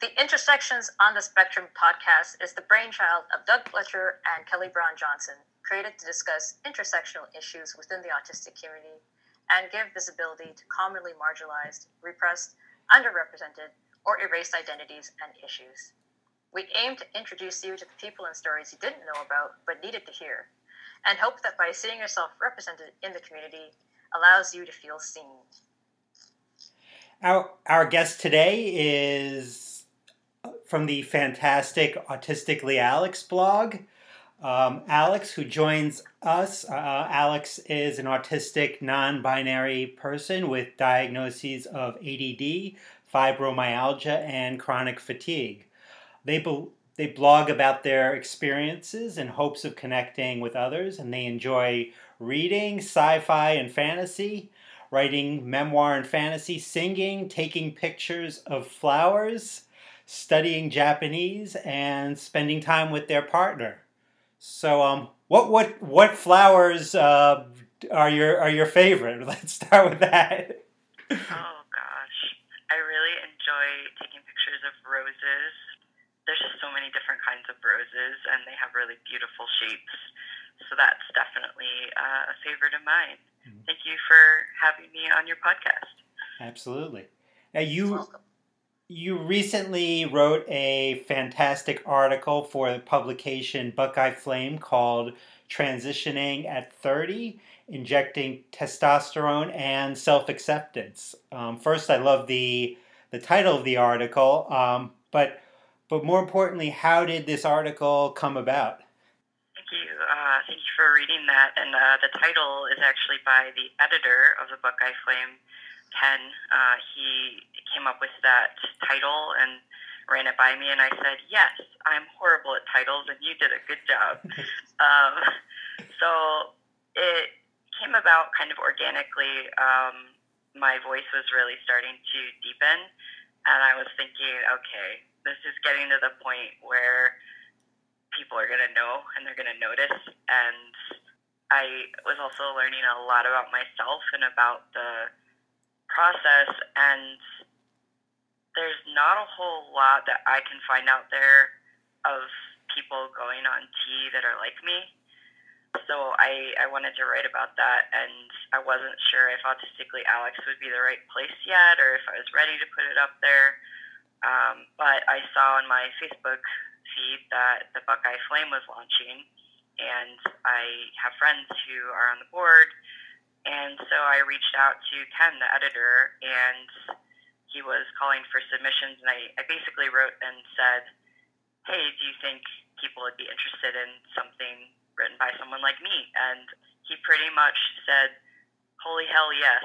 The Intersections on the Spectrum podcast is the brainchild of Doug Fletcher and Kelly Brown Johnson, created to discuss intersectional issues within the autistic community and give visibility to commonly marginalized, repressed, underrepresented, or erased identities and issues. We aim to introduce you to the people and stories you didn't know about but needed to hear, and hope that by seeing yourself represented in the community allows you to feel seen. Our, our guest today is from the fantastic Autistically Alex blog. Um, Alex, who joins us, uh, Alex is an autistic non binary person with diagnoses of ADD, fibromyalgia, and chronic fatigue. They, they blog about their experiences in hopes of connecting with others, and they enjoy reading sci fi and fantasy, writing memoir and fantasy, singing, taking pictures of flowers, studying Japanese, and spending time with their partner. So, um, what what what flowers uh, are your are your favorite? Let's start with that. Oh gosh, I really enjoy taking pictures of roses. There's just so many different kinds of roses, and they have really beautiful shapes. So that's definitely uh, a favorite of mine. Mm-hmm. Thank you for having me on your podcast. Absolutely. Now you you recently wrote a fantastic article for the publication Buckeye Flame called Transitioning at 30 Injecting Testosterone and Self Acceptance. Um, first, I love the, the title of the article, um, but, but more importantly, how did this article come about? Thank you. Uh, thank you for reading that. And uh, the title is actually by the editor of the Buckeye Flame Ken, uh, he came up with that title and ran it by me, and I said, "Yes, I'm horrible at titles, and you did a good job." um, so it came about kind of organically. Um, my voice was really starting to deepen, and I was thinking, okay, this is getting to the point where people are going to know and they're going to notice. And I was also learning a lot about myself and about the process, and there's not a whole lot that I can find out there of people going on T that are like me. So I, I wanted to write about that, and I wasn't sure if Autistically Alex would be the right place yet, or if I was ready to put it up there. Um, but I saw on my Facebook feed that the Buckeye Flame was launching, and I have friends who are on the board and so I reached out to Ken, the editor, and he was calling for submissions. And I, I basically wrote and said, Hey, do you think people would be interested in something written by someone like me? And he pretty much said, Holy hell, yes.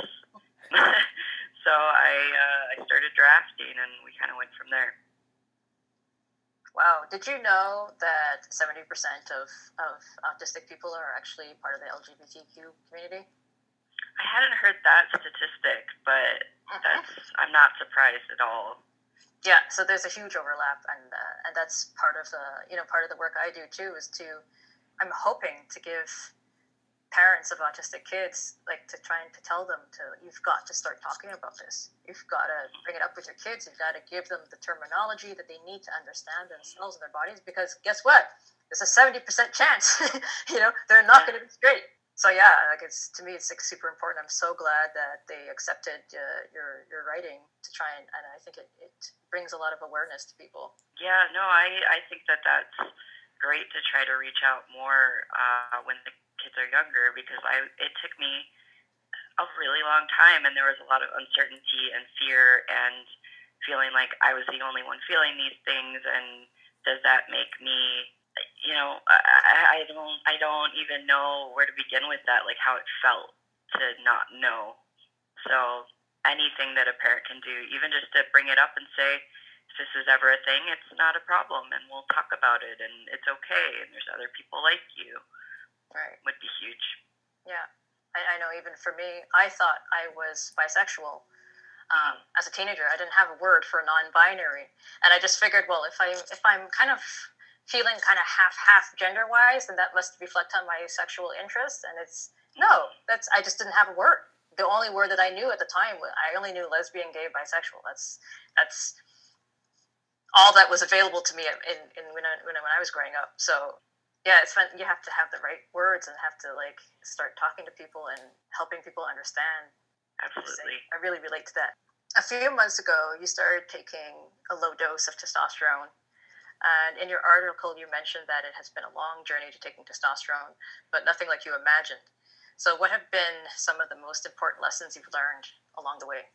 so I, uh, I started drafting, and we kind of went from there. Wow. Did you know that 70% of, of autistic people are actually part of the LGBTQ community? I hadn't heard that statistic, but that's I'm not surprised at all. Yeah, so there's a huge overlap, and uh, and that's part of the you know part of the work I do too is to I'm hoping to give parents of autistic kids like to try and to tell them to you've got to start talking about this. You've got to bring it up with your kids. You've got to give them the terminology that they need to understand themselves and their bodies because guess what? There's a 70% chance you know they're not going to be straight so yeah, like it's to me, it's like super important. I'm so glad that they accepted uh, your your writing to try and, and I think it, it brings a lot of awareness to people. Yeah, no, I I think that that's great to try to reach out more uh, when the kids are younger because I it took me a really long time and there was a lot of uncertainty and fear and feeling like I was the only one feeling these things and does that make me you know, I, I don't, I don't even know where to begin with that, like how it felt to not know. So anything that a parent can do, even just to bring it up and say, if this is ever a thing, it's not a problem, and we'll talk about it, and it's okay, and there's other people like you. Right. Would be huge. Yeah. I, I know even for me, I thought I was bisexual. Um, as a teenager, I didn't have a word for non-binary, and I just figured, well, if I if I'm kind of feeling kind of half half gender wise, and that must reflect on my sexual interests. And it's no, that's I just didn't have a word. The only word that I knew at the time, I only knew lesbian, gay, bisexual. That's that's all that was available to me in, in when, I, when, I, when I was growing up. So yeah, it's fun. You have to have the right words and have to like start talking to people and helping people understand. Absolutely. I really relate to that. A few months ago, you started taking a low dose of testosterone. And in your article, you mentioned that it has been a long journey to taking testosterone, but nothing like you imagined. So, what have been some of the most important lessons you've learned along the way?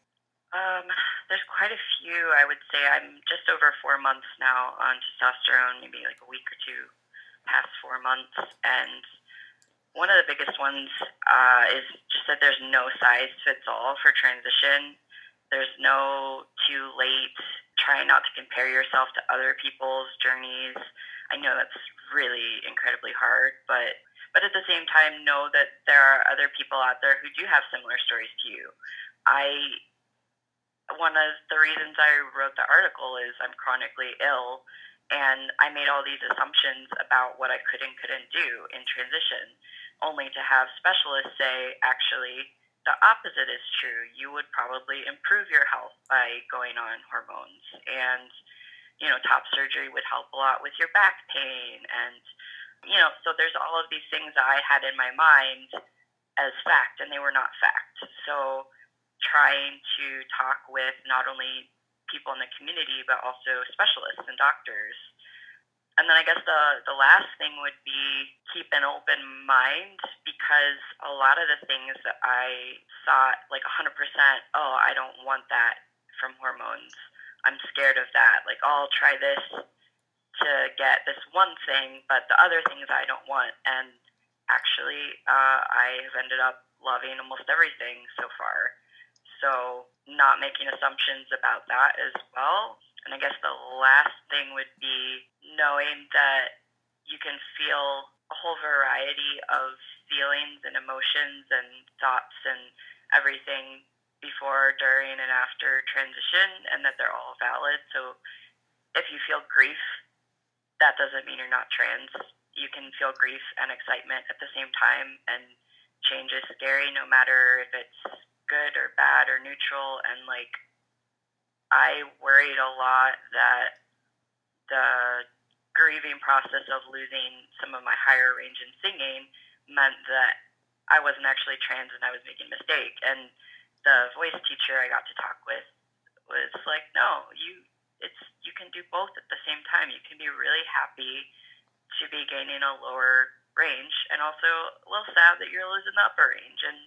Um, there's quite a few. I would say I'm just over four months now on testosterone, maybe like a week or two past four months. And one of the biggest ones uh, is just that there's no size fits all for transition. There's no too late. Try not to compare yourself to other people's journeys. I know that's really incredibly hard, but but at the same time know that there are other people out there who do have similar stories to you. I one of the reasons I wrote the article is I'm chronically ill and I made all these assumptions about what I could and couldn't do in transition, only to have specialists say, actually, the opposite is true. You would probably improve your health by going on hormones. And, you know, top surgery would help a lot with your back pain and you know, so there's all of these things I had in my mind as fact, and they were not fact. So trying to talk with not only people in the community, but also specialists and doctors. And then I guess the, the last thing would be keep an open mind because a lot of the things that I thought, like 100%, oh, I don't want that from hormones. I'm scared of that. Like, oh, I'll try this to get this one thing, but the other things I don't want. And actually, uh, I have ended up loving almost everything so far. So, not making assumptions about that as well. And I guess the last thing would be knowing that you can feel a whole variety of feelings and emotions and thoughts and everything before, during, and after transition, and that they're all valid. So, if you feel grief that doesn't mean you're not trans. You can feel grief and excitement at the same time, and change is scary no matter if it's good or bad or neutral. And like, I worried a lot that the grieving process of losing some of my higher range in singing meant that I wasn't actually trans and I was making a mistake. And the voice teacher I got to talk with was like, no, you it's you can do both at the same time. You can be really happy to be gaining a lower range and also a little sad that you're losing the upper range and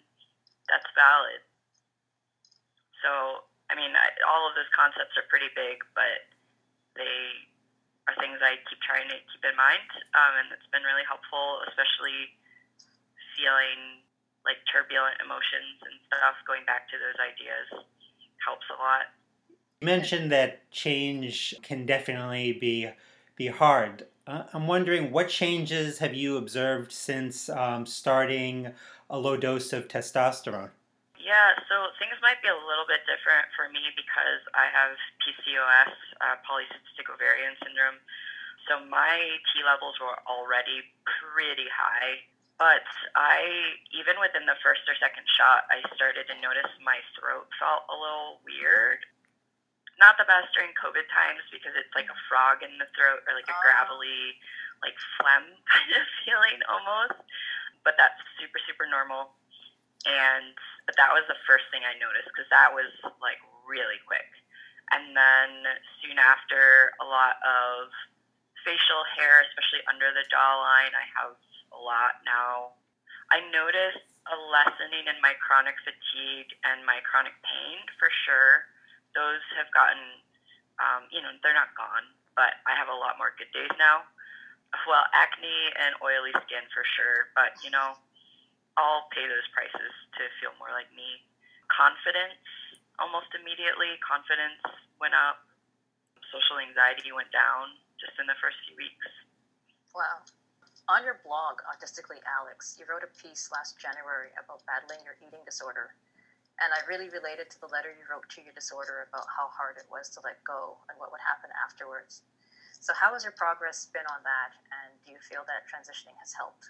that's valid. So, I mean, I, all of those concepts are pretty big, but they are things I keep trying to keep in mind, um, and it's been really helpful, especially feeling like turbulent emotions and stuff. Going back to those ideas helps a lot. You mentioned that change can definitely be be hard. Uh, I'm wondering what changes have you observed since um, starting a low dose of testosterone? Yeah, so things might be a little bit different for me because I have PCOS, uh, polycystic ovarian syndrome. So my T levels were already pretty high. But I, even within the first or second shot, I started to notice my throat felt a little weird not the best during COVID times because it's like a frog in the throat or like a gravelly, like phlegm kind of feeling almost. But that's super, super normal. And, but that was the first thing I noticed because that was like really quick. And then soon after, a lot of facial hair, especially under the jawline. I have a lot now. I noticed a lessening in my chronic fatigue and my chronic pain for sure those have gotten, um, you know, they're not gone, but I have a lot more good days now. Well, acne and oily skin for sure, but you know, I'll pay those prices to feel more like me. Confidence almost immediately. Confidence went up. Social anxiety went down just in the first few weeks. Wow. On your blog, Autistically Alex, you wrote a piece last January about battling your eating disorder and I really related to the letter you wrote to your disorder about how hard it was to let go and what would happen afterwards. So, how has your progress been on that, and do you feel that transitioning has helped?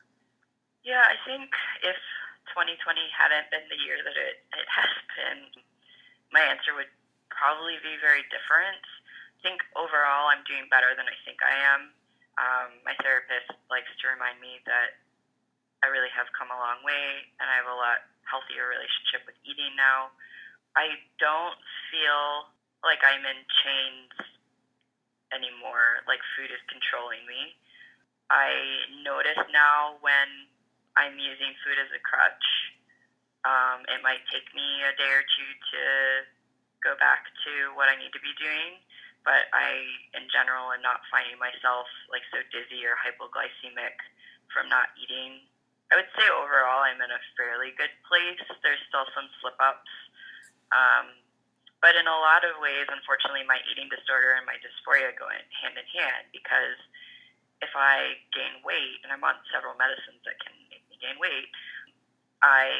Yeah, I think if 2020 hadn't been the year that it, it has been, my answer would probably be very different. I think overall I'm doing better than I think I am. Um, my therapist likes to remind me that I really have come a long way and I have a lot healthier relationship with eating now. I don't feel like I'm in chains anymore, like food is controlling me. I notice now when I'm using food as a crutch. Um, it might take me a day or two to go back to what I need to be doing, but I, in general, am not finding myself like so dizzy or hypoglycemic from not eating I would say overall I'm in a fairly good place. There's still some slip ups. Um, but in a lot of ways, unfortunately, my eating disorder and my dysphoria go in hand in hand because if I gain weight, and I'm on several medicines that can gain weight, I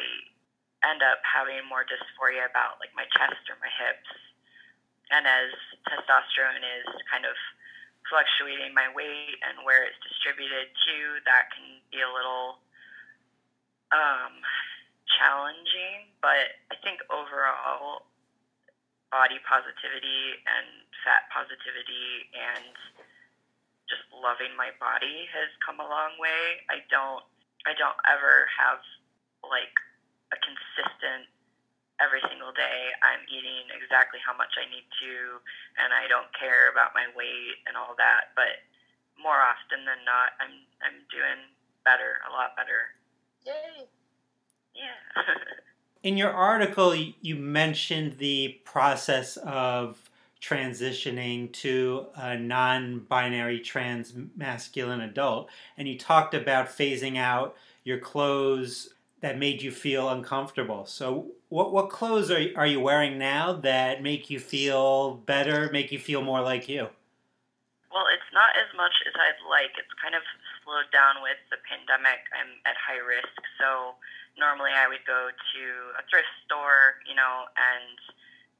end up having more dysphoria about like my chest or my hips. And as testosterone is kind of fluctuating my weight and where it's distributed to, that can be a little um, challenging, but I think overall, body positivity and fat positivity and just loving my body has come a long way. I don't I don't ever have like a consistent every single day I'm eating exactly how much I need to and I don't care about my weight and all that, but more often than not I'm I'm doing better, a lot better. Yay! Yeah. In your article, you mentioned the process of transitioning to a non binary trans masculine adult, and you talked about phasing out your clothes that made you feel uncomfortable. So, what, what clothes are, are you wearing now that make you feel better, make you feel more like you? Well, it's not as much as I'd like. It's kind of slowed down with the pandemic. I'm at high risk, so normally I would go to a thrift store, you know, and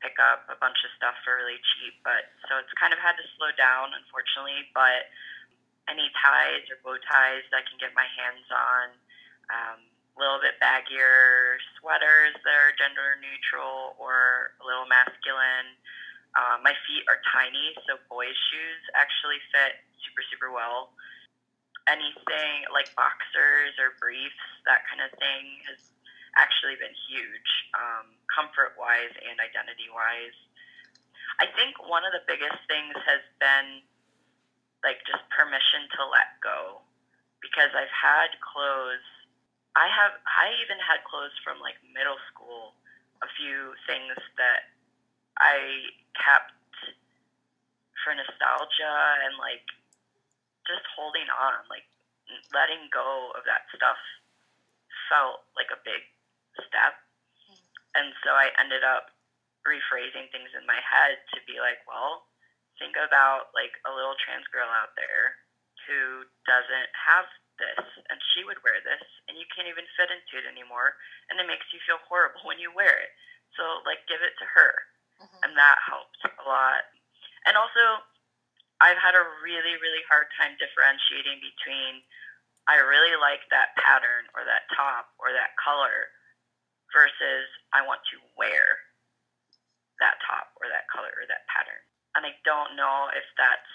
pick up a bunch of stuff for really cheap. But so it's kind of had to slow down, unfortunately. But any ties or bow ties that I can get my hands on, um, little bit baggier sweaters that are gender neutral or a little masculine. Um, my feet are tiny, so boys' shoes actually fit super, super well anything like boxers or briefs, that kind of thing, has actually been huge, um, comfort wise and identity wise. I think one of the biggest things has been like just permission to let go because I've had clothes. I have I even had clothes from like middle school, a few things that I kept for nostalgia and like just holding on, like letting go of that stuff felt like a big step. And so I ended up rephrasing things in my head to be like, well, think about like a little trans girl out there who doesn't have this and she would wear this and you can't even fit into it anymore and it makes you feel horrible when you wear it. So like give it to her. Mm-hmm. And that helped a lot. And also I've had a really, really hard time differentiating between I really like that pattern or that top or that color versus I want to wear that top or that color or that pattern. And I don't know if that's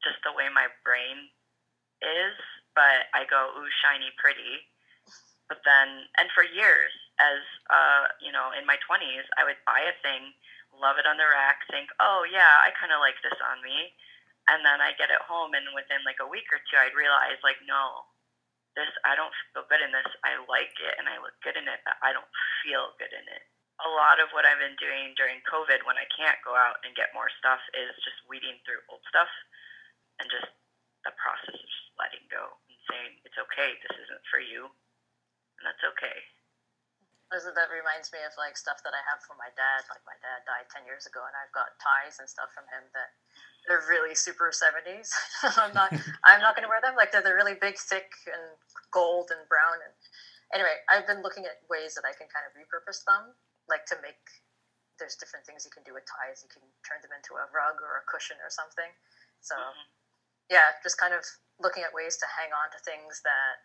just the way my brain is, but I go, ooh, shiny, pretty. But then, and for years, as, uh, you know, in my 20s, I would buy a thing, love it on the rack, think, oh, yeah, I kind of like this on me and then I get it home, and within like a week or two, I'd realize like, no, this I don't feel good in this. I like it and I look good in it, but I don't feel good in it. A lot of what I've been doing during COVID, when I can't go out and get more stuff, is just weeding through old stuff and just the process of just letting go and saying it's okay. This isn't for you, and that's okay. That reminds me of like stuff that I have from my dad. Like my dad died ten years ago, and I've got ties and stuff from him that they're really super 70s. I'm not I'm not going to wear them. Like they're, they're really big, thick, and gold and brown. And anyway, I've been looking at ways that I can kind of repurpose them, like to make. There's different things you can do with ties. You can turn them into a rug or a cushion or something. So, mm-hmm. yeah, just kind of looking at ways to hang on to things that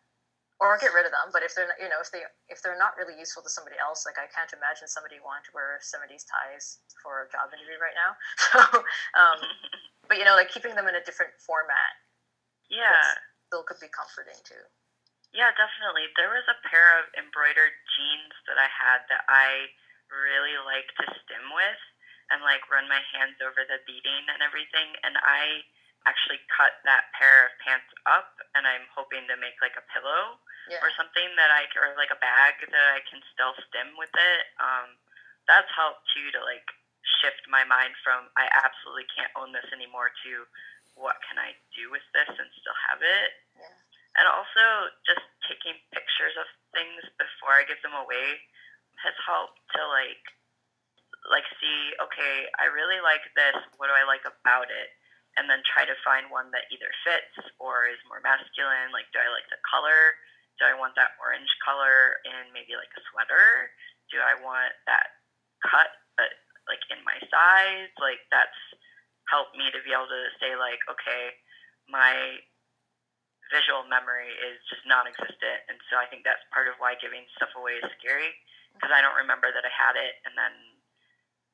or get rid of them. But if they're you know if they if they're not really useful to somebody else, like I can't imagine somebody wanting to wear '70s ties for a job interview right now. So, um, but you know, like keeping them in a different format, yeah, still could be comforting too. Yeah, definitely. There was a pair of embroidered jeans that I had that I really like to stim with and like run my hands over the beading and everything. And I actually cut that pair of pants up and I'm hoping to make like a pillow yeah. or something that I or like a bag that I can still stim with it. Um, that's helped too to like shift my mind from I absolutely can't own this anymore to what can I do with this and still have it. Yeah and also just taking pictures of things before I give them away has helped to like like see okay I really like this what do I like about it and then try to find one that either fits or is more masculine like do I like the color? Do I want that orange color in maybe like a sweater? Do I want that cut but like in my size? Like that's helped me to be able to say like okay my visual memory is just non-existent, and so I think that's part of why giving stuff away is scary because I don't remember that I had it, and then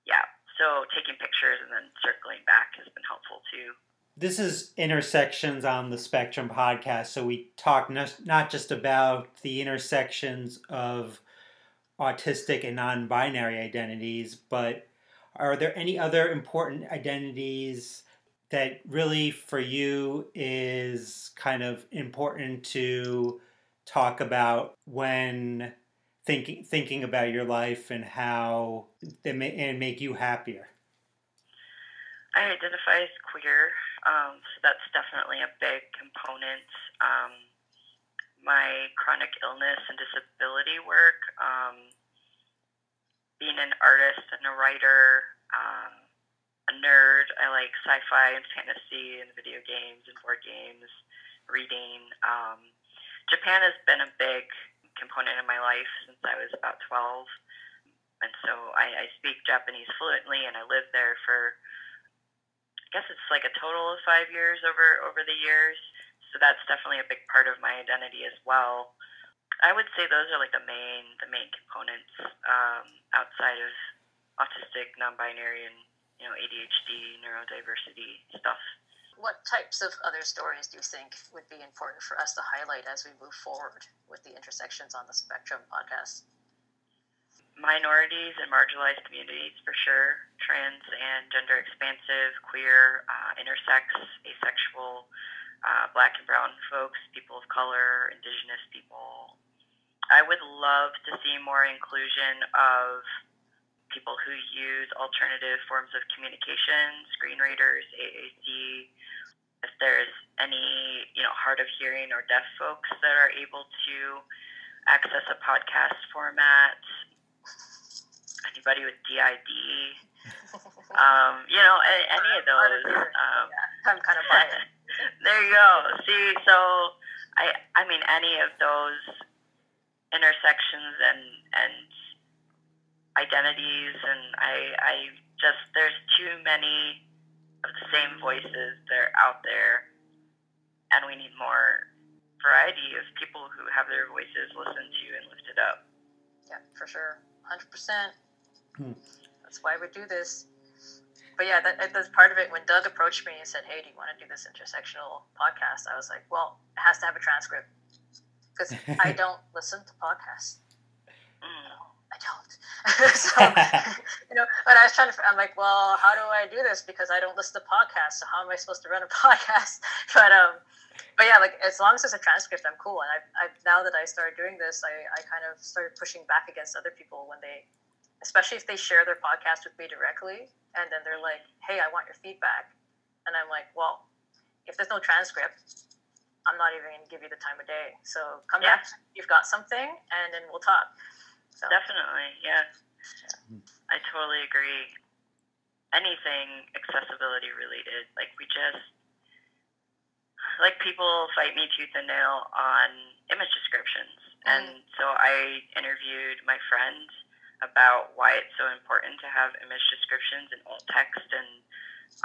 yeah, so taking pictures and then circling back has been helpful too. This is Intersections on the Spectrum podcast, so we talk not just about the intersections of autistic and non-binary identities, but are there any other important identities that really for you is kind of important to talk about when thinking thinking about your life and how they may, and make you happier? I identify as queer, um, so that's definitely a big component. Um, my chronic illness and disability work, um, being an artist and a writer, um, a nerd. I like sci-fi and fantasy and video games and board games, reading. Um, Japan has been a big component in my life since I was about 12. And so I, I speak Japanese fluently and I lived there for, I guess it's like a total of five years over, over the years. So that's definitely a big part of my identity as well. I would say those are like the main, the main components um, outside of autistic, non-binary, and you know, ADHD, neurodiversity stuff. What types of other stories do you think would be important for us to highlight as we move forward with the Intersections on the Spectrum podcast? Minorities and marginalized communities, for sure. Trans and gender expansive, queer, uh, intersex, asexual, uh, black and brown folks, people of color, indigenous people. I would love to see more inclusion of people who use alternative forms of communication, screen readers, AAC. If there's any, you know, hard of hearing or deaf folks that are able to access a podcast format, anybody with DID, um, you know, any of those. Um, yeah, I'm kind of biased. there you go. See, so I, I mean, any of those intersections and and identities, and I, I just there's too many of the same voices that are out there, and we need more variety of people who have their voices listened to and lifted up. Yeah, for sure, hundred percent. Hmm. That's why we do this. But yeah, that, that's part of it. When Doug approached me and said, "Hey, do you want to do this intersectional podcast?" I was like, "Well, it has to have a transcript because I don't listen to podcasts." I don't. so, you know, but I was trying to, I'm like, well, how do I do this? Because I don't listen to podcasts. So how am I supposed to run a podcast? But, um, but yeah, like as long as it's a transcript, I'm cool. And I, I now that I started doing this, I, I kind of started pushing back against other people when they, especially if they share their podcast with me directly, and then they're like, "Hey, I want your feedback," and I'm like, "Well, if there's no transcript, I'm not even going to give you the time of day. So come yeah. back, you've got something, and then we'll talk." So. Definitely, yeah. yeah. I totally agree. Anything accessibility related, like we just like people fight me tooth and nail on image descriptions. Mm. And so I interviewed my friend about why it's so important to have image descriptions and alt text and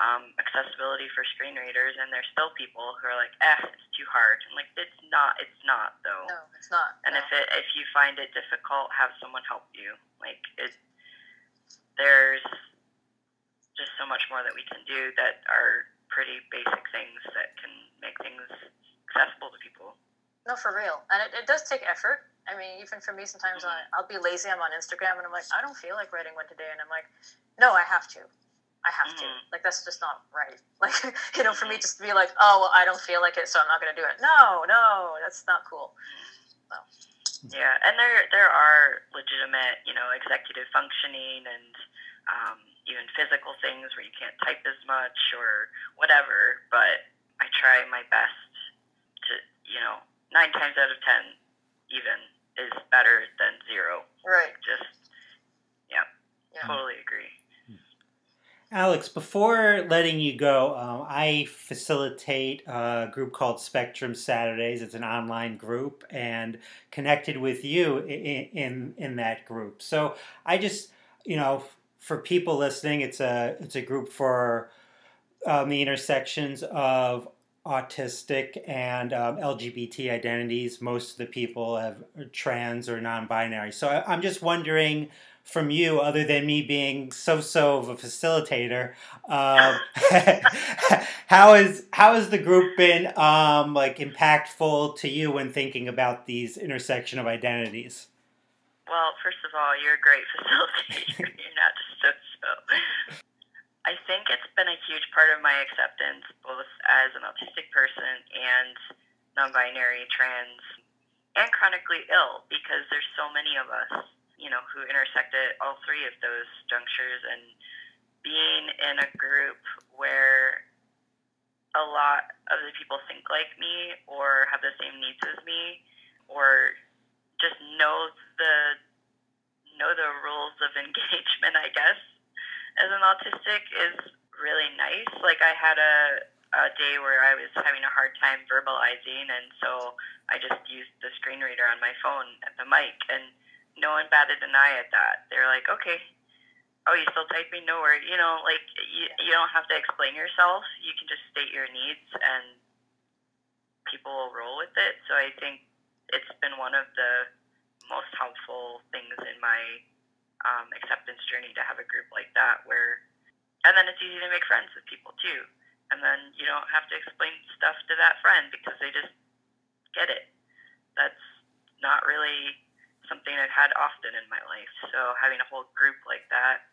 um, accessibility for screen readers, and there's still people who are like, "Eh, it's too hard." And like, it's not. It's not though. No, it's not. And no. if it if you find it difficult, have someone help you. Like it, there's just so much more that we can do that are pretty basic things that can make things accessible to people. No, for real. And it, it does take effort. I mean, even for me, sometimes I, I'll be lazy. I'm on Instagram and I'm like, I don't feel like writing one today. And I'm like, no, I have to. I have to. Mhm. Like, that's just not right. Like, you know, for me just to be like, oh, well, I don't feel like it, so I'm not going to do it. No, no, that's not cool. Yeah, and there there are legitimate, you know, executive functioning and um, even physical things where you can't type as much or whatever. But I try my best to, you know, nine times out of ten, even is better than zero. Right. Just, yeah, Yeah. totally agree. Alex, before letting you go, um, I facilitate a group called Spectrum Saturdays. It's an online group, and connected with you in in, in that group. So I just, you know, for people listening, it's a it's a group for um, the intersections of autistic and um, LGBT identities. Most of the people have trans or non-binary. So I, I'm just wondering from you, other than me being so-so of a facilitator, um, how is how has the group been um, like impactful to you when thinking about these intersection of identities? Well, first of all, you're a great facilitator. you're not just so so. I think it's been a huge part of my acceptance, both as an autistic person and non-binary, trans, and chronically ill, because there's so many of us, you know, who intersect at all three of those junctures, and being in a group where a lot of the people think like me or have the same needs as me or just know the know the rules of engagement i guess as an autistic is really nice. Like i had a a day where i was having a hard time verbalizing and so i just used the screen reader on my phone at the mic and no one batted an eye at that. They're like okay. Oh you still typing no worry. You know like you, you don't have to explain yourself. You can just state your needs and people will roll with it. So i think it's been one of the most helpful things in my um, acceptance journey to have a group like that where and then it's easy to make friends with people too. And then you don't have to explain stuff to that friend because they just get it. That's not really something i've had often in my life so having a whole group like that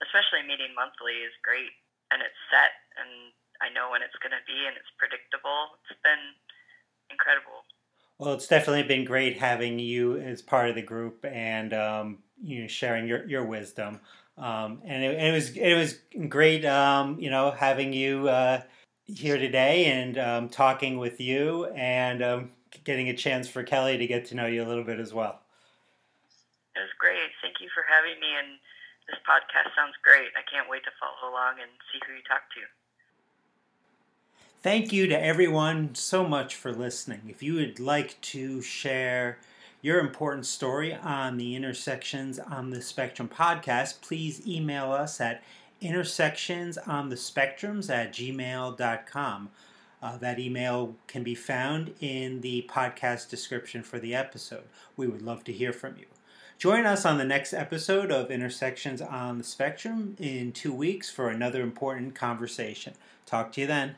especially meeting monthly is great and it's set and i know when it's going to be and it's predictable it's been incredible Well, it's definitely been great having you as part of the group and um, you know sharing your, your wisdom. Um, and it, it was it was great, um, you know, having you uh, here today and um, talking with you and um, getting a chance for Kelly to get to know you a little bit as well. It was great. Thank you for having me. And this podcast sounds great. I can't wait to follow along and see who you talk to. Thank you to everyone so much for listening. If you would like to share your important story on the Intersections on the Spectrum podcast, please email us at intersectionsonthespectrums at gmail.com. Uh, that email can be found in the podcast description for the episode. We would love to hear from you. Join us on the next episode of Intersections on the Spectrum in two weeks for another important conversation. Talk to you then.